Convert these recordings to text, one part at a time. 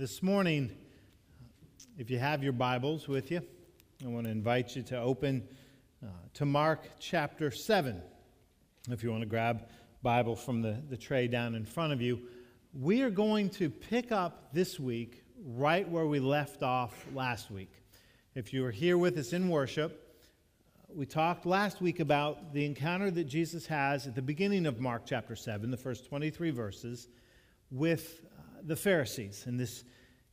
This morning, if you have your Bibles with you, I want to invite you to open uh, to Mark chapter 7. If you want to grab Bible from the, the tray down in front of you, we are going to pick up this week right where we left off last week. If you were here with us in worship, we talked last week about the encounter that Jesus has at the beginning of Mark chapter 7, the first 23 verses, with the Pharisees and this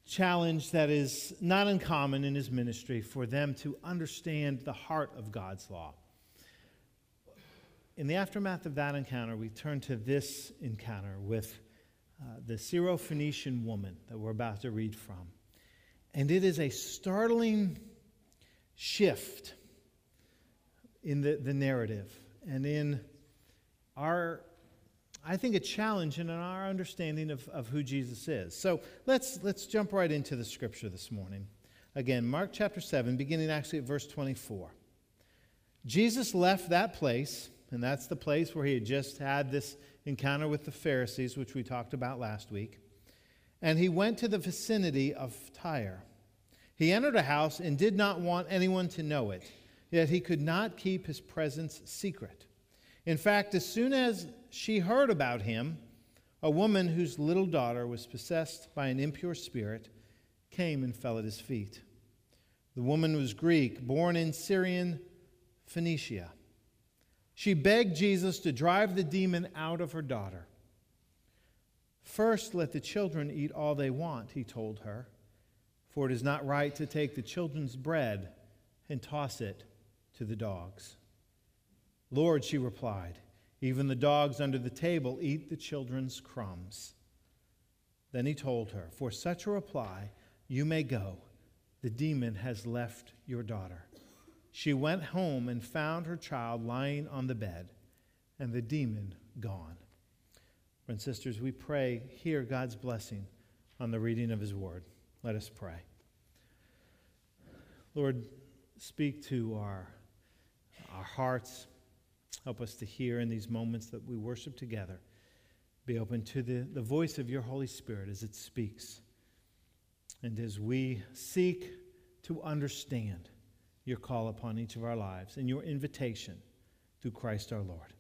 challenge that is not uncommon in his ministry for them to understand the heart of God's law. In the aftermath of that encounter, we turn to this encounter with uh, the Syrophoenician woman that we're about to read from. And it is a startling shift in the, the narrative and in our I think, a challenge in our understanding of, of who Jesus is. So let's, let's jump right into the scripture this morning. Again, Mark chapter 7, beginning actually at verse 24. Jesus left that place, and that's the place where he had just had this encounter with the Pharisees, which we talked about last week. And he went to the vicinity of Tyre. He entered a house and did not want anyone to know it, yet he could not keep his presence secret. In fact, as soon as she heard about him, a woman whose little daughter was possessed by an impure spirit came and fell at his feet. The woman was Greek, born in Syrian Phoenicia. She begged Jesus to drive the demon out of her daughter. First, let the children eat all they want, he told her, for it is not right to take the children's bread and toss it to the dogs. Lord, she replied, even the dogs under the table eat the children's crumbs. Then he told her, For such a reply, you may go. The demon has left your daughter. She went home and found her child lying on the bed, and the demon gone. Friends and sisters, we pray, hear God's blessing on the reading of his word. Let us pray. Lord, speak to our, our hearts Help us to hear in these moments that we worship together. Be open to the, the voice of your Holy Spirit as it speaks. And as we seek to understand your call upon each of our lives and your invitation through Christ our Lord.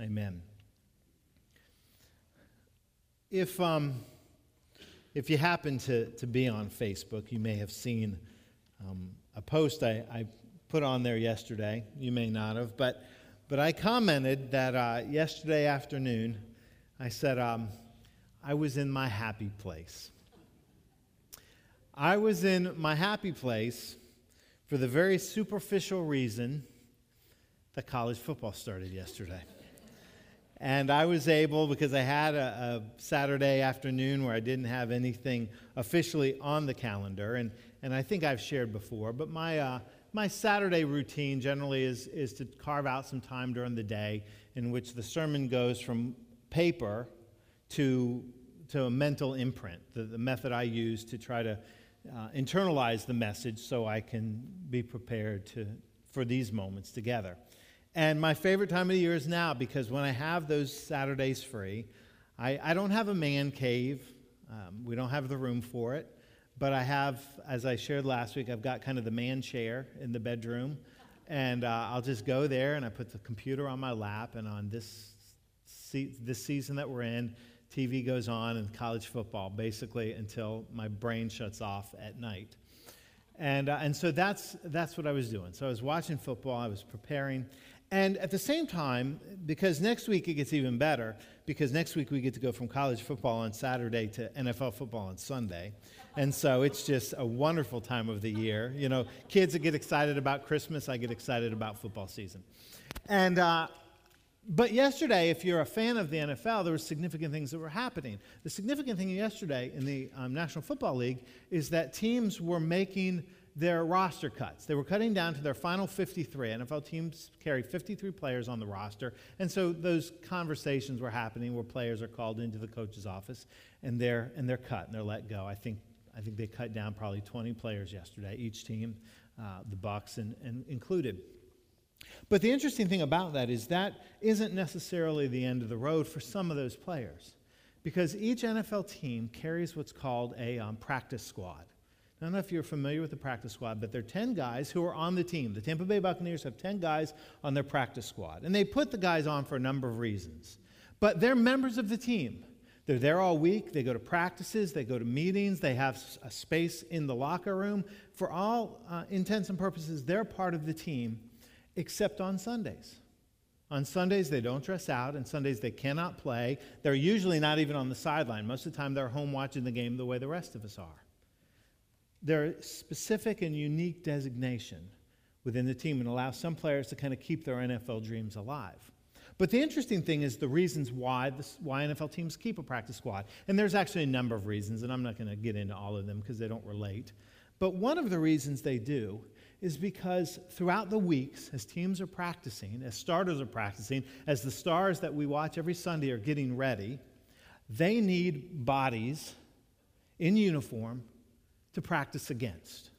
Amen. If, um, if you happen to, to be on Facebook, you may have seen um, a post I, I put on there yesterday. You may not have, but but I commented that uh, yesterday afternoon, I said, um, I was in my happy place. I was in my happy place for the very superficial reason that college football started yesterday. And I was able, because I had a, a, Saturday afternoon where I didn't have anything officially on the calendar, and, and I think I've shared before, but my, uh, my Saturday routine generally is, is to carve out some time during the day in which the sermon goes from paper to, to a mental imprint, the, the method I use to try to uh, internalize the message so I can be prepared to, for these moments together. And my favorite time of the year is now because when I have those Saturdays free, I, I don't have a man cave. Um, we don't have the room for it. But I have, as I shared last week, I've got kind of the man chair in the bedroom. And uh, I'll just go there and I put the computer on my lap. And on this, se- this season that we're in, TV goes on and college football basically until my brain shuts off at night. And, uh, and so that's, that's what I was doing. So I was watching football, I was preparing. And at the same time, because next week it gets even better, because next week we get to go from college football on Saturday to NFL football on Sunday. And so it's just a wonderful time of the year. You know, kids that get excited about Christmas, I get excited about football season. And, uh, but yesterday, if you're a fan of the NFL, there were significant things that were happening. The significant thing yesterday in the um, National Football League is that teams were making their roster cuts. They were cutting down to their final 53. NFL teams carry 53 players on the roster. And so those conversations were happening where players are called into the coach's office and they're, and they're cut and they're let go. I think I think they cut down probably 20 players yesterday, each team, uh, the Bucks and, and included. But the interesting thing about that is that isn't necessarily the end of the road for some of those players. because each NFL team carries what's called a um, practice squad. I don't know if you're familiar with the practice squad, but there are 10 guys who are on the team. The Tampa Bay Buccaneers have 10 guys on their practice squad. And they put the guys on for a number of reasons. But they're members of the team. They're there all week. They go to practices. They go to meetings. They have a space in the locker room. For all uh, intents and purposes, they're part of the team, except on Sundays. On Sundays, they don't dress out. and Sundays, they cannot play. They're usually not even on the sideline. Most of the time, they're home watching the game the way the rest of us are. They're specific and unique designation within the team and allow some players to kind of keep their NFL dreams alive. But the interesting thing is the reasons why, this, why NFL teams keep a practice squad. And there's actually a number of reasons, and I'm not going to get into all of them because they don't relate. But one of the reasons they do is because throughout the weeks, as teams are practicing, as starters are practicing, as the stars that we watch every Sunday are getting ready, they need bodies in uniform to practice against.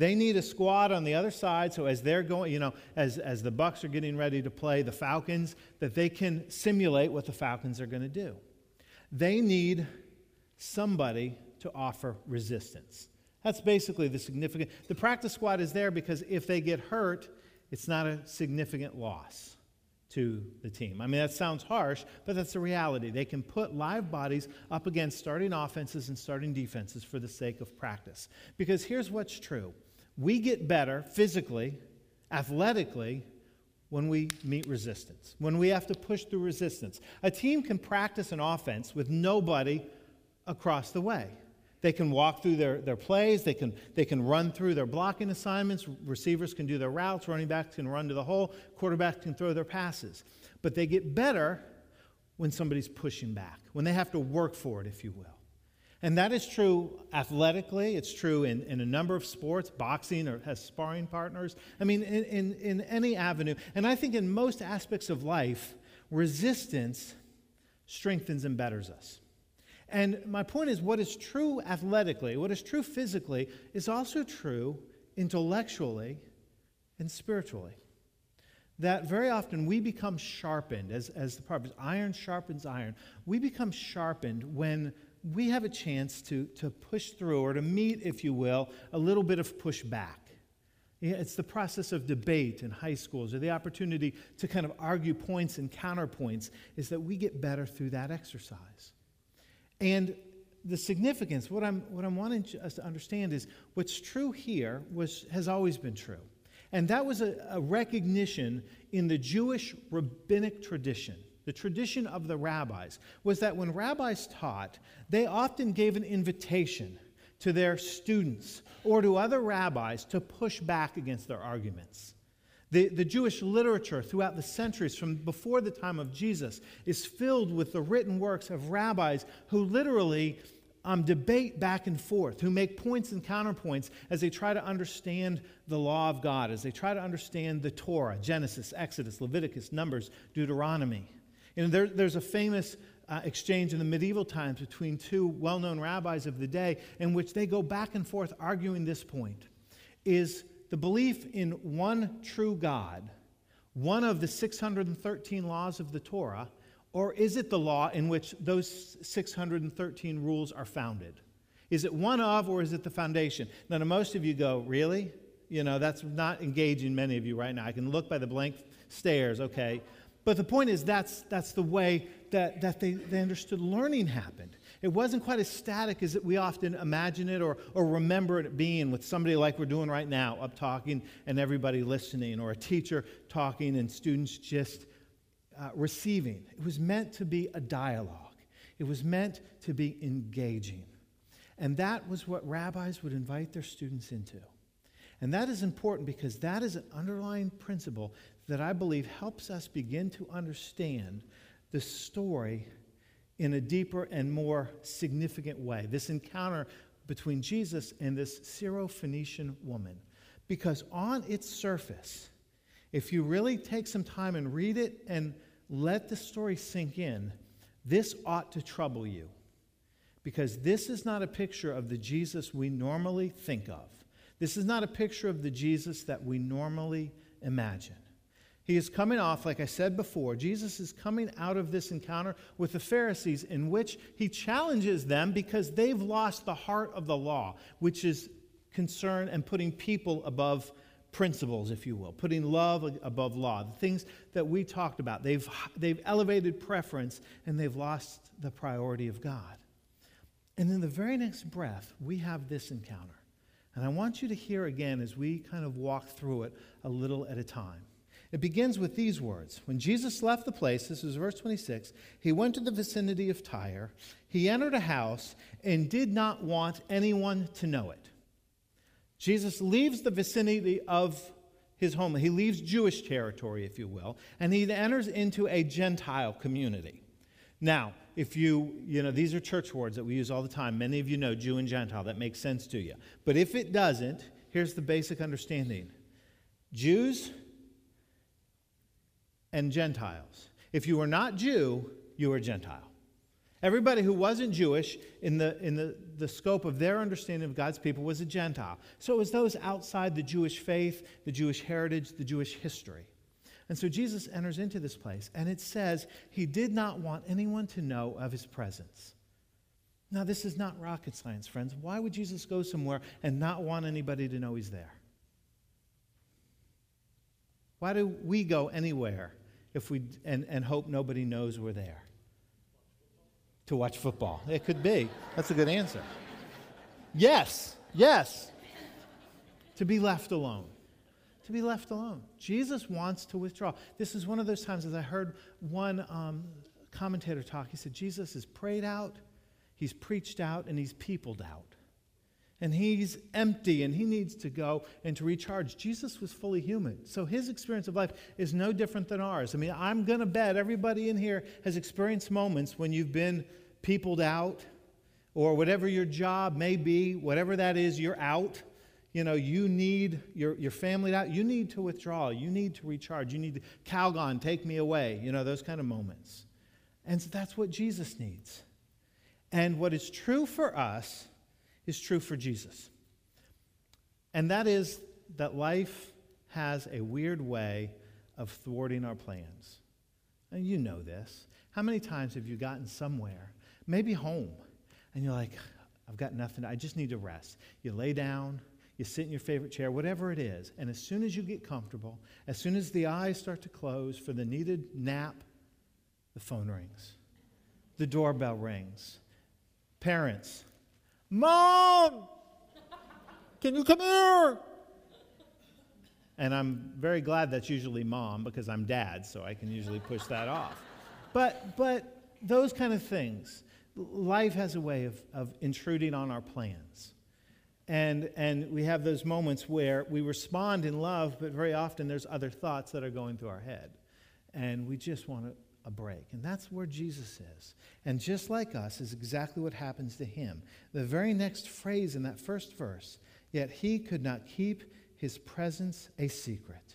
They need a squad on the other side so as they're going, you know, as, as the Bucks are getting ready to play the Falcons, that they can simulate what the Falcons are going to do. They need somebody to offer resistance. That's basically the significant. The practice squad is there because if they get hurt, it's not a significant loss to the team. I mean, that sounds harsh, but that's the reality. They can put live bodies up against starting offenses and starting defenses for the sake of practice. Because here's what's true we get better physically, athletically, when we meet resistance, when we have to push through resistance. A team can practice an offense with nobody across the way. They can walk through their, their plays, they can, they can run through their blocking assignments, receivers can do their routes, running backs can run to the hole, quarterbacks can throw their passes. But they get better when somebody's pushing back, when they have to work for it, if you will. And that is true athletically. It's true in, in a number of sports. Boxing or has sparring partners. I mean, in, in, in any avenue. And I think in most aspects of life, resistance strengthens and betters us. And my point is, what is true athletically, what is true physically, is also true intellectually and spiritually. That very often we become sharpened, as, as the Proverbs, iron sharpens iron. We become sharpened when we have a chance to, to push through or to meet, if you will, a little bit of pushback. It's the process of debate in high schools or the opportunity to kind of argue points and counterpoints, is that we get better through that exercise. And the significance, what I'm, what I'm wanting us to understand is what's true here was, has always been true. And that was a, a recognition in the Jewish rabbinic tradition the tradition of the rabbis, was that when rabbis taught, they often gave an invitation to their students or to other rabbis to push back against their arguments. The, the Jewish literature throughout the centuries, from before the time of Jesus, is filled with the written works of rabbis who literally um, debate back and forth, who make points and counterpoints as they try to understand the law of God, as they try to understand the Torah, Genesis, Exodus, Leviticus, Numbers, Deuteronomy. And there, there's a famous uh, exchange in the medieval times between two well known rabbis of the day in which they go back and forth arguing this point Is the belief in one true God one of the 613 laws of the Torah, or is it the law in which those 613 rules are founded? Is it one of, or is it the foundation? Now, most of you go, really? You know, that's not engaging many of you right now. I can look by the blank stares, okay. But the point is, that's, that's the way that, that they, they understood learning happened. It wasn't quite as static as we often imagine it or, or remember it being with somebody like we're doing right now, up talking and everybody listening, or a teacher talking and students just uh, receiving. It was meant to be a dialogue, it was meant to be engaging. And that was what rabbis would invite their students into. And that is important because that is an underlying principle that I believe helps us begin to understand the story in a deeper and more significant way. This encounter between Jesus and this Syrophoenician woman. Because on its surface, if you really take some time and read it and let the story sink in, this ought to trouble you. Because this is not a picture of the Jesus we normally think of. This is not a picture of the Jesus that we normally imagine. He is coming off, like I said before, Jesus is coming out of this encounter with the Pharisees in which he challenges them because they've lost the heart of the law, which is concern and putting people above principles, if you will, putting love above law, the things that we talked about. They've, they've elevated preference and they've lost the priority of God. And in the very next breath, we have this encounter. And I want you to hear again as we kind of walk through it a little at a time. It begins with these words When Jesus left the place, this is verse 26, he went to the vicinity of Tyre. He entered a house and did not want anyone to know it. Jesus leaves the vicinity of his home. He leaves Jewish territory, if you will, and he enters into a Gentile community. Now, if you, you know, these are church words that we use all the time. Many of you know Jew and Gentile. That makes sense to you. But if it doesn't, here's the basic understanding Jews and Gentiles. If you were not Jew, you were Gentile. Everybody who wasn't Jewish, in, the, in the, the scope of their understanding of God's people, was a Gentile. So it was those outside the Jewish faith, the Jewish heritage, the Jewish history. And so Jesus enters into this place, and it says he did not want anyone to know of his presence. Now, this is not rocket science, friends. Why would Jesus go somewhere and not want anybody to know he's there? Why do we go anywhere if we, and, and hope nobody knows we're there? to watch football? It could be. That's a good answer. Yes, yes. To be left alone. To be left alone. Jesus wants to withdraw. This is one of those times, as I heard one um, commentator talk, he said, Jesus is prayed out, he's preached out, and he's peopled out. And he's empty and he needs to go and to recharge. Jesus was fully human. So his experience of life is no different than ours. I mean, I'm going to bet everybody in here has experienced moments when you've been peopled out, or whatever your job may be, whatever that is, you're out. You know, you need your, your family out. You need to withdraw. You need to recharge. You need to, Calgon, take me away. You know, those kind of moments. And so that's what Jesus needs. And what is true for us is true for Jesus. And that is that life has a weird way of thwarting our plans. And you know this. How many times have you gotten somewhere maybe home, and you're like, I've got nothing, I just need to rest. You lay down, you sit in your favorite chair, whatever it is, and as soon as you get comfortable, as soon as the eyes start to close for the needed nap, the phone rings, the doorbell rings. Parents, Mom, can you come here? And I'm very glad that's usually mom because I'm dad, so I can usually push that off. But, but those kind of things life has a way of, of intruding on our plans. And, and we have those moments where we respond in love, but very often there's other thoughts that are going through our head. And we just want a, a break. And that's where Jesus is. And just like us, is exactly what happens to him. The very next phrase in that first verse yet he could not keep his presence a secret.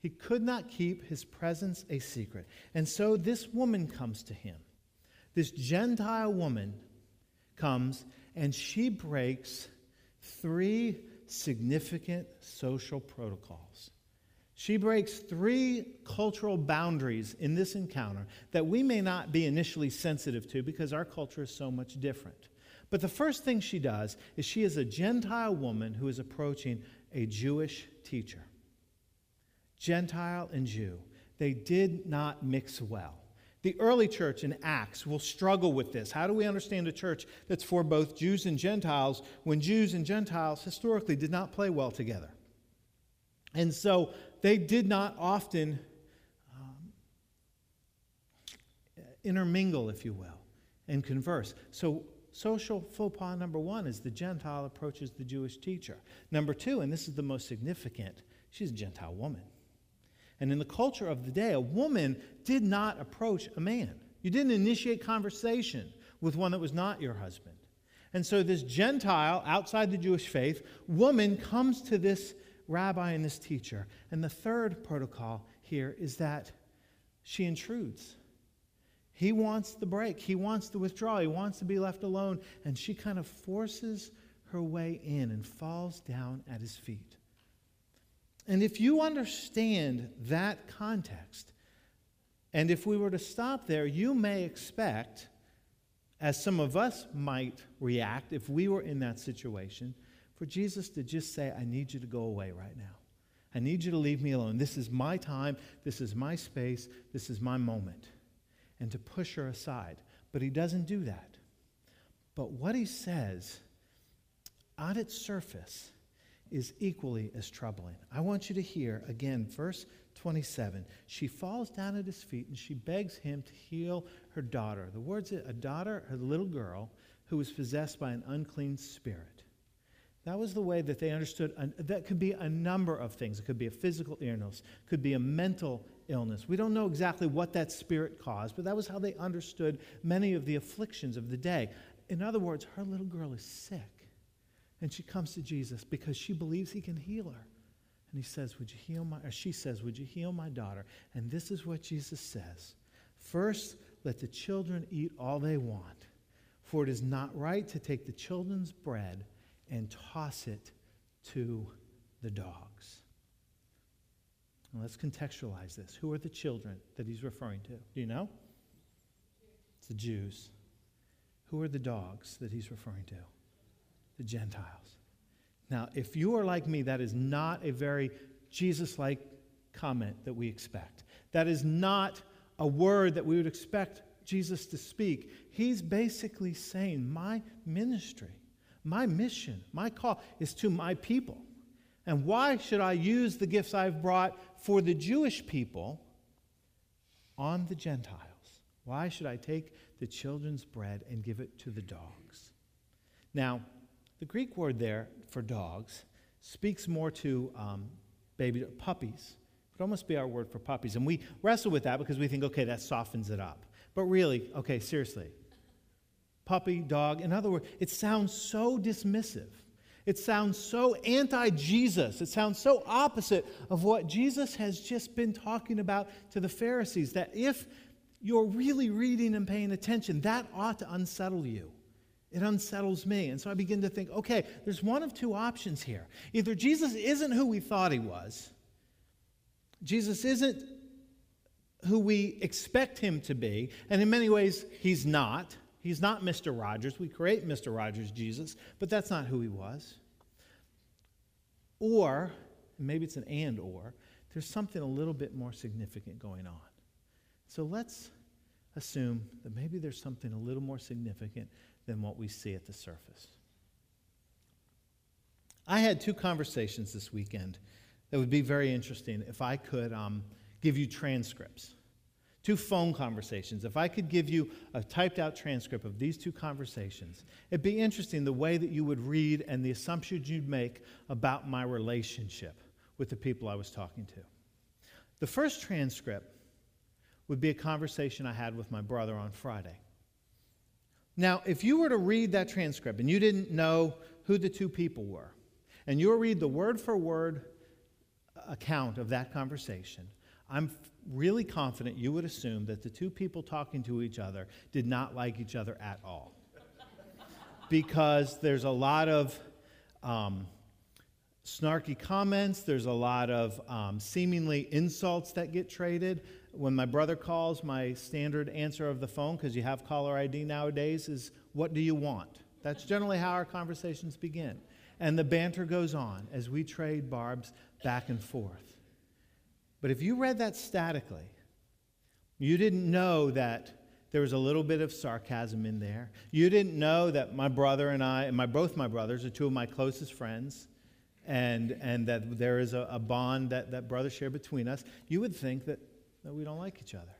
He could not keep his presence a secret. And so this woman comes to him. This Gentile woman comes and she breaks three significant social protocols. She breaks three cultural boundaries in this encounter that we may not be initially sensitive to because our culture is so much different. But the first thing she does is she is a Gentile woman who is approaching a Jewish teacher. Gentile and Jew. They did not mix well. The early church in Acts will struggle with this. How do we understand a church that's for both Jews and Gentiles when Jews and Gentiles historically did not play well together? And so they did not often um, intermingle, if you will, and converse. So, social faux pas number one is the Gentile approaches the Jewish teacher. Number two, and this is the most significant, she's a Gentile woman. And in the culture of the day, a woman did not approach a man. You didn't initiate conversation with one that was not your husband. And so, this Gentile, outside the Jewish faith, woman comes to this rabbi and this teacher. And the third protocol here is that she intrudes. He wants the break, he wants to withdraw, he wants to be left alone. And she kind of forces her way in and falls down at his feet. And if you understand that context, and if we were to stop there, you may expect, as some of us might react if we were in that situation, for Jesus to just say, I need you to go away right now. I need you to leave me alone. This is my time. This is my space. This is my moment. And to push her aside. But he doesn't do that. But what he says, on its surface, is equally as troubling. I want you to hear again, verse 27. She falls down at his feet and she begs him to heal her daughter. The words a daughter, a little girl, who was possessed by an unclean spirit. That was the way that they understood. That could be a number of things. It could be a physical illness, could be a mental illness. We don't know exactly what that spirit caused, but that was how they understood many of the afflictions of the day. In other words, her little girl is sick. And she comes to Jesus because she believes he can heal her. And he says, Would you heal my, or she says, Would you heal my daughter? And this is what Jesus says First, let the children eat all they want, for it is not right to take the children's bread and toss it to the dogs. Now let's contextualize this. Who are the children that he's referring to? Do you know? It's the Jews. Who are the dogs that he's referring to? The Gentiles. Now, if you are like me, that is not a very Jesus like comment that we expect. That is not a word that we would expect Jesus to speak. He's basically saying, My ministry, my mission, my call is to my people. And why should I use the gifts I've brought for the Jewish people on the Gentiles? Why should I take the children's bread and give it to the dogs? Now, the Greek word there for dogs speaks more to um, baby puppies. It would almost be our word for puppies. And we wrestle with that because we think, okay, that softens it up. But really, okay, seriously, puppy, dog, in other words, it sounds so dismissive. It sounds so anti Jesus. It sounds so opposite of what Jesus has just been talking about to the Pharisees that if you're really reading and paying attention, that ought to unsettle you. It unsettles me. And so I begin to think okay, there's one of two options here. Either Jesus isn't who we thought he was, Jesus isn't who we expect him to be, and in many ways, he's not. He's not Mr. Rogers. We create Mr. Rogers Jesus, but that's not who he was. Or, maybe it's an and or, there's something a little bit more significant going on. So let's assume that maybe there's something a little more significant than what we see at the surface. I had two conversations this weekend that would be very interesting if I could um, give you transcripts. Two phone conversations. If I could give you a typed out transcript of these two conversations, it'd be interesting the way that you would read and the assumptions you'd make about my relationship with the people I was talking to. The first transcript would be a conversation I had with my brother on Friday. Now, if you were to read that transcript and you didn't know who the two people were, and you read the word for word account of that conversation, I'm really confident you would assume that the two people talking to each other did not like each other at all. because there's a lot of um, snarky comments, there's a lot of um, seemingly insults that get traded when my brother calls, my standard answer of the phone, because you have caller ID nowadays, is, What do you want? That's generally how our conversations begin. And the banter goes on as we trade barbs back and forth. But if you read that statically, you didn't know that there was a little bit of sarcasm in there. You didn't know that my brother and I, and my, both my brothers are two of my closest friends, and, and that there is a, a bond that, that brothers share between us. You would think that that we don't like each other.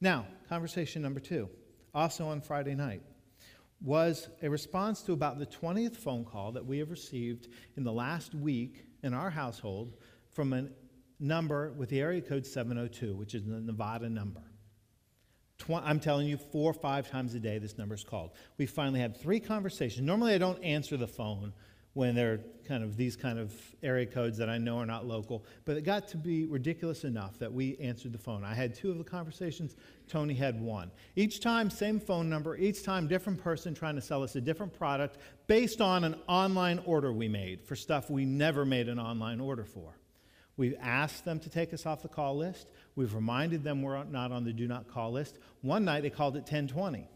Now, conversation number two, also on Friday night, was a response to about the 20th phone call that we have received in the last week in our household from a number with the area code 702, which is the Nevada number. I'm telling you, four or five times a day, this number is called. We finally had three conversations. Normally, I don't answer the phone when they're kind of these kind of area codes that I know are not local. But it got to be ridiculous enough that we answered the phone. I had two of the conversations, Tony had one. Each time, same phone number, each time, different person trying to sell us a different product based on an online order we made for stuff we never made an online order for. We've asked them to take us off the call list. We've reminded them we're not on the do not call list. One night they called at 1020,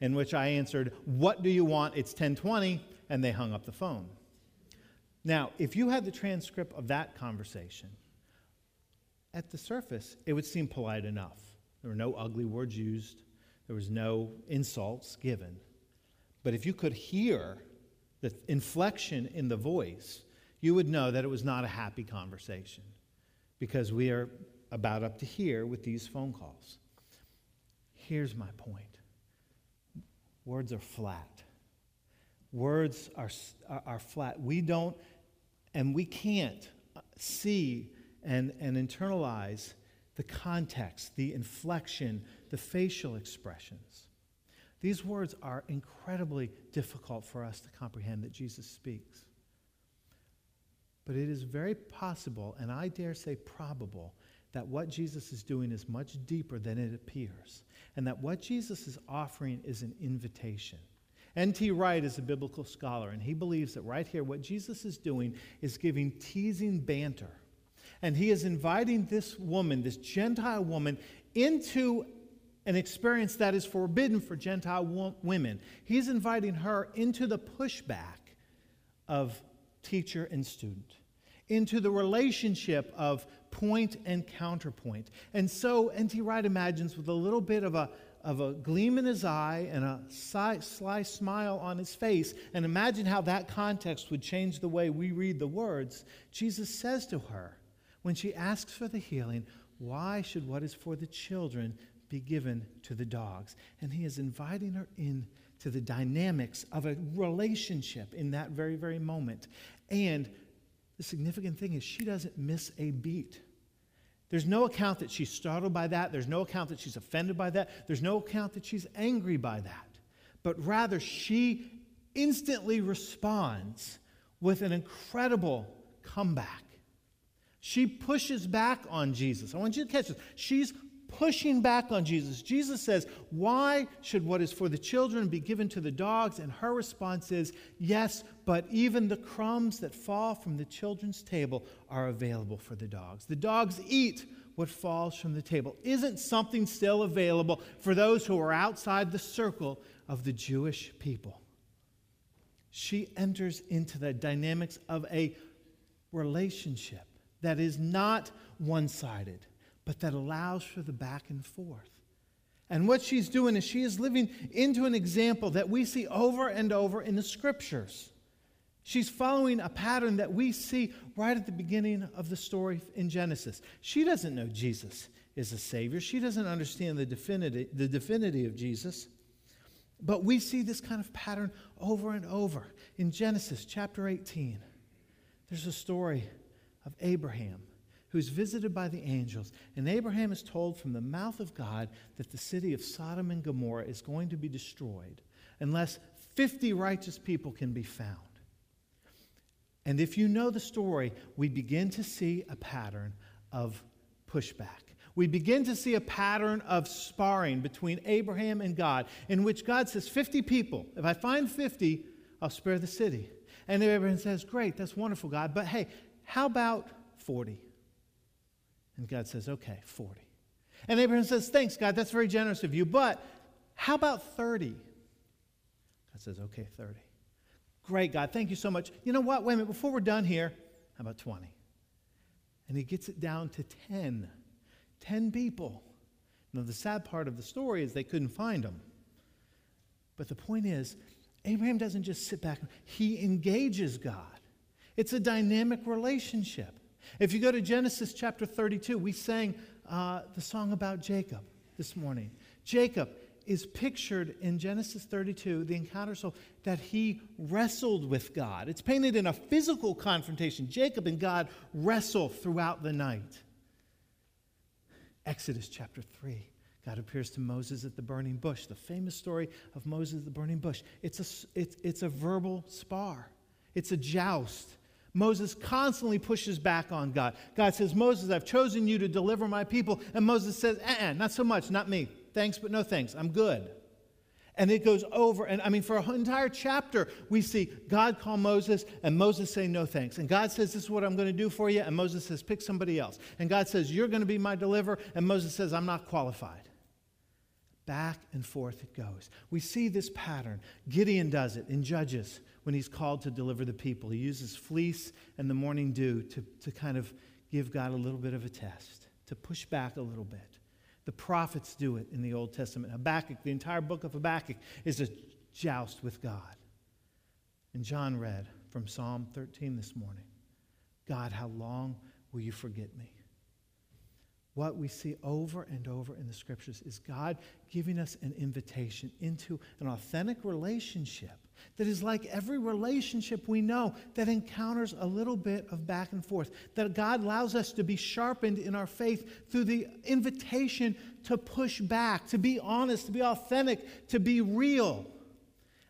in which I answered, What do you want? It's 1020, and they hung up the phone. Now, if you had the transcript of that conversation, at the surface, it would seem polite enough. There were no ugly words used, there was no insults given. But if you could hear the inflection in the voice, you would know that it was not a happy conversation because we are about up to here with these phone calls. Here's my point words are flat. Words are, are, are flat. We don't, and we can't uh, see and, and internalize the context, the inflection, the facial expressions. These words are incredibly difficult for us to comprehend that Jesus speaks. But it is very possible, and I dare say probable, that what Jesus is doing is much deeper than it appears, and that what Jesus is offering is an invitation. N.T. Wright is a biblical scholar, and he believes that right here, what Jesus is doing is giving teasing banter. And he is inviting this woman, this Gentile woman, into an experience that is forbidden for Gentile wo- women. He's inviting her into the pushback of teacher and student, into the relationship of point and counterpoint. And so N.T. Wright imagines with a little bit of a, of a gleam in his eye and a sly, sly smile on his face, and imagine how that context would change the way we read the words. Jesus says to her, when she asks for the healing, why should what is for the children be given to the dogs? And he is inviting her in to the dynamics of a relationship in that very, very moment. And the significant thing is, she doesn't miss a beat. There's no account that she's startled by that. There's no account that she's offended by that. There's no account that she's angry by that. But rather, she instantly responds with an incredible comeback. She pushes back on Jesus. I want you to catch this. She's pushing back on Jesus. Jesus says, Why should what is for the children be given to the dogs? And her response is, Yes, but even the crumbs that fall from the children's table are available for the dogs. The dogs eat what falls from the table. Isn't something still available for those who are outside the circle of the Jewish people? She enters into the dynamics of a relationship that is not one sided but that allows for the back and forth. And what she's doing is she is living into an example that we see over and over in the scriptures. She's following a pattern that we see right at the beginning of the story in Genesis. She doesn't know Jesus is a Savior, she doesn't understand the divinity, the divinity of Jesus. But we see this kind of pattern over and over. In Genesis chapter 18, there's a story of Abraham who's visited by the angels. And Abraham is told from the mouth of God that the city of Sodom and Gomorrah is going to be destroyed unless 50 righteous people can be found. And if you know the story, we begin to see a pattern of pushback. We begin to see a pattern of sparring between Abraham and God, in which God says, 50 people. If I find 50, I'll spare the city. And Abraham says, Great, that's wonderful, God. But hey, how about 40? And God says, okay, 40. And Abraham says, thanks, God, that's very generous of you, but how about 30? God says, okay, 30. Great, God, thank you so much. You know what? Wait a minute, before we're done here, how about 20? And he gets it down to 10. 10 people. Now, the sad part of the story is they couldn't find them. But the point is, Abraham doesn't just sit back, he engages God. It's a dynamic relationship. If you go to Genesis chapter 32, we sang uh, the song about Jacob this morning. Jacob is pictured in Genesis 32, the encounter, so that he wrestled with God. It's painted in a physical confrontation. Jacob and God wrestle throughout the night. Exodus chapter 3. God appears to Moses at the burning bush, the famous story of Moses at the burning bush. It's a, it's, it's a verbal spar, it's a joust. Moses constantly pushes back on God. God says, Moses, I've chosen you to deliver my people. And Moses says, uh-uh, not so much, not me. Thanks, but no thanks. I'm good. And it goes over, and I mean, for an entire chapter, we see God call Moses, and Moses say, No thanks. And God says, This is what I'm going to do for you. And Moses says, Pick somebody else. And God says, You're going to be my deliverer. And Moses says, I'm not qualified. Back and forth it goes. We see this pattern. Gideon does it in Judges when he's called to deliver the people. He uses fleece and the morning dew to, to kind of give God a little bit of a test, to push back a little bit. The prophets do it in the Old Testament. Habakkuk, the entire book of Habakkuk, is a joust with God. And John read from Psalm 13 this morning God, how long will you forget me? What we see over and over in the scriptures is God giving us an invitation into an authentic relationship that is like every relationship we know that encounters a little bit of back and forth. That God allows us to be sharpened in our faith through the invitation to push back, to be honest, to be authentic, to be real.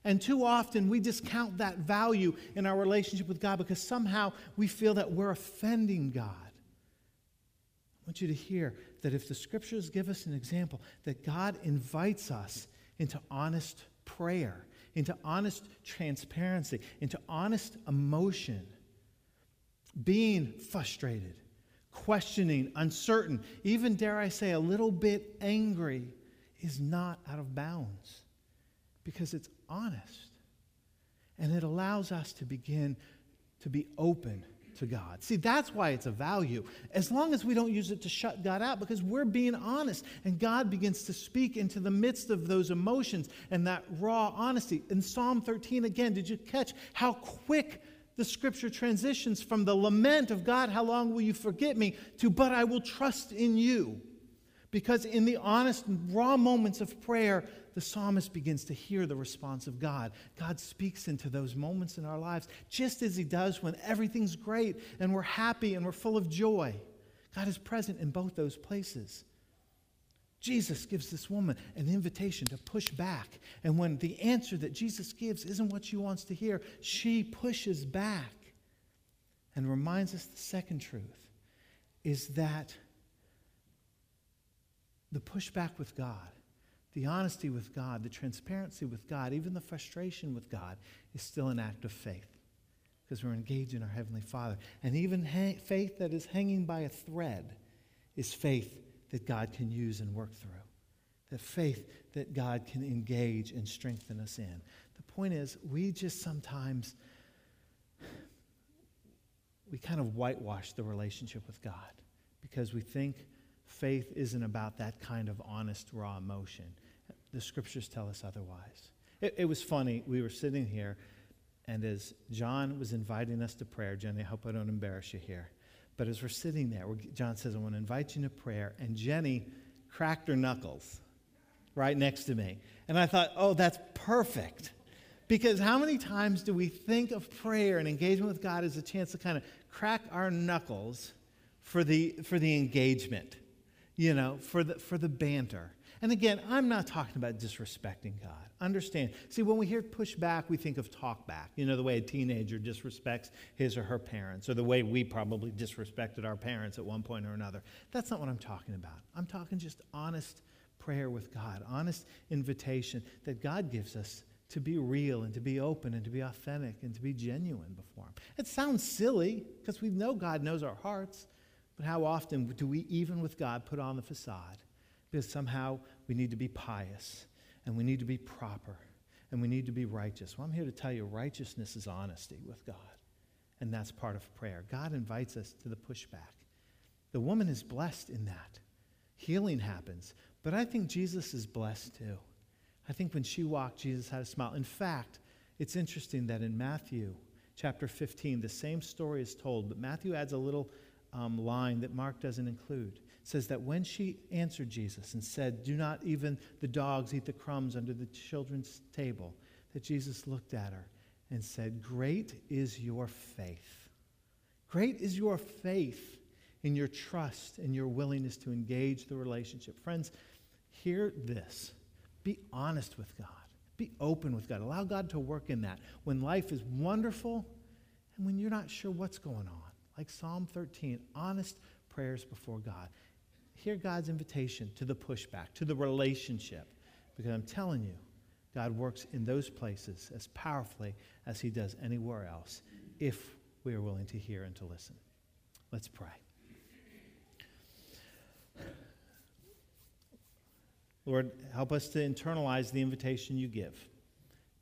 And too often we discount that value in our relationship with God because somehow we feel that we're offending God. I want you to hear that if the scriptures give us an example, that God invites us into honest prayer into honest transparency, into honest emotion, being frustrated, questioning, uncertain, even dare I say a little bit angry, is not out of bounds because it's honest. And it allows us to begin to be open to God. See, that's why it's a value. As long as we don't use it to shut God out, because we're being honest, and God begins to speak into the midst of those emotions and that raw honesty. In Psalm 13, again, did you catch how quick the scripture transitions from the lament of God, how long will you forget me, to, but I will trust in you? Because in the honest, raw moments of prayer, the psalmist begins to hear the response of God. God speaks into those moments in our lives, just as He does when everything's great and we're happy and we're full of joy. God is present in both those places. Jesus gives this woman an invitation to push back. And when the answer that Jesus gives isn't what she wants to hear, she pushes back and reminds us the second truth is that the pushback with God, the honesty with God, the transparency with God, even the frustration with God is still an act of faith because we're engaged in our Heavenly Father. And even ha- faith that is hanging by a thread is faith that God can use and work through. The faith that God can engage and strengthen us in. The point is, we just sometimes, we kind of whitewash the relationship with God because we think faith isn't about that kind of honest, raw emotion. The scriptures tell us otherwise. It, it, was funny. We were sitting here, and as John was inviting us to prayer, Jenny, I hope I don't embarrass you here. But as we're sitting there, John says, I want to invite you to prayer. And Jenny cracked her knuckles right next to me. And I thought, oh, that's perfect. Because how many times do we think of prayer and engagement with God as a chance to kind of crack our knuckles for the, for the engagement? You know, for the, for the banter. And again, I'm not talking about disrespecting God. Understand. See, when we hear pushback, we think of talk back. You know, the way a teenager disrespects his or her parents, or the way we probably disrespected our parents at one point or another. That's not what I'm talking about. I'm talking just honest prayer with God, honest invitation that God gives us to be real and to be open and to be authentic and to be genuine before Him. It sounds silly because we know God knows our hearts. But how often do we, even with God, put on the facade? Because somehow we need to be pious and we need to be proper and we need to be righteous. Well, I'm here to tell you righteousness is honesty with God. And that's part of prayer. God invites us to the pushback. The woman is blessed in that. Healing happens. But I think Jesus is blessed too. I think when she walked, Jesus had a smile. In fact, it's interesting that in Matthew chapter 15, the same story is told, but Matthew adds a little um, line that Mark doesn't include. It says that when she answered Jesus and said, Do not even the dogs eat the crumbs under the children's table, that Jesus looked at her and said, Great is your faith. Great is your faith in your trust and your willingness to engage the relationship. Friends, hear this. Be honest with God. Be open with God. Allow God to work in that when life is wonderful and when you're not sure what's going on like Psalm 13, honest prayers before God. Hear God's invitation to the pushback, to the relationship. Because I'm telling you, God works in those places as powerfully as he does anywhere else if we are willing to hear and to listen. Let's pray. Lord, help us to internalize the invitation you give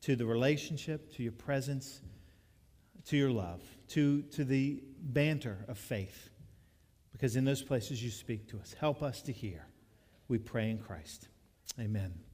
to the relationship, to your presence, to your love, to, to the banter of faith. Because in those places you speak to us. Help us to hear. We pray in Christ. Amen.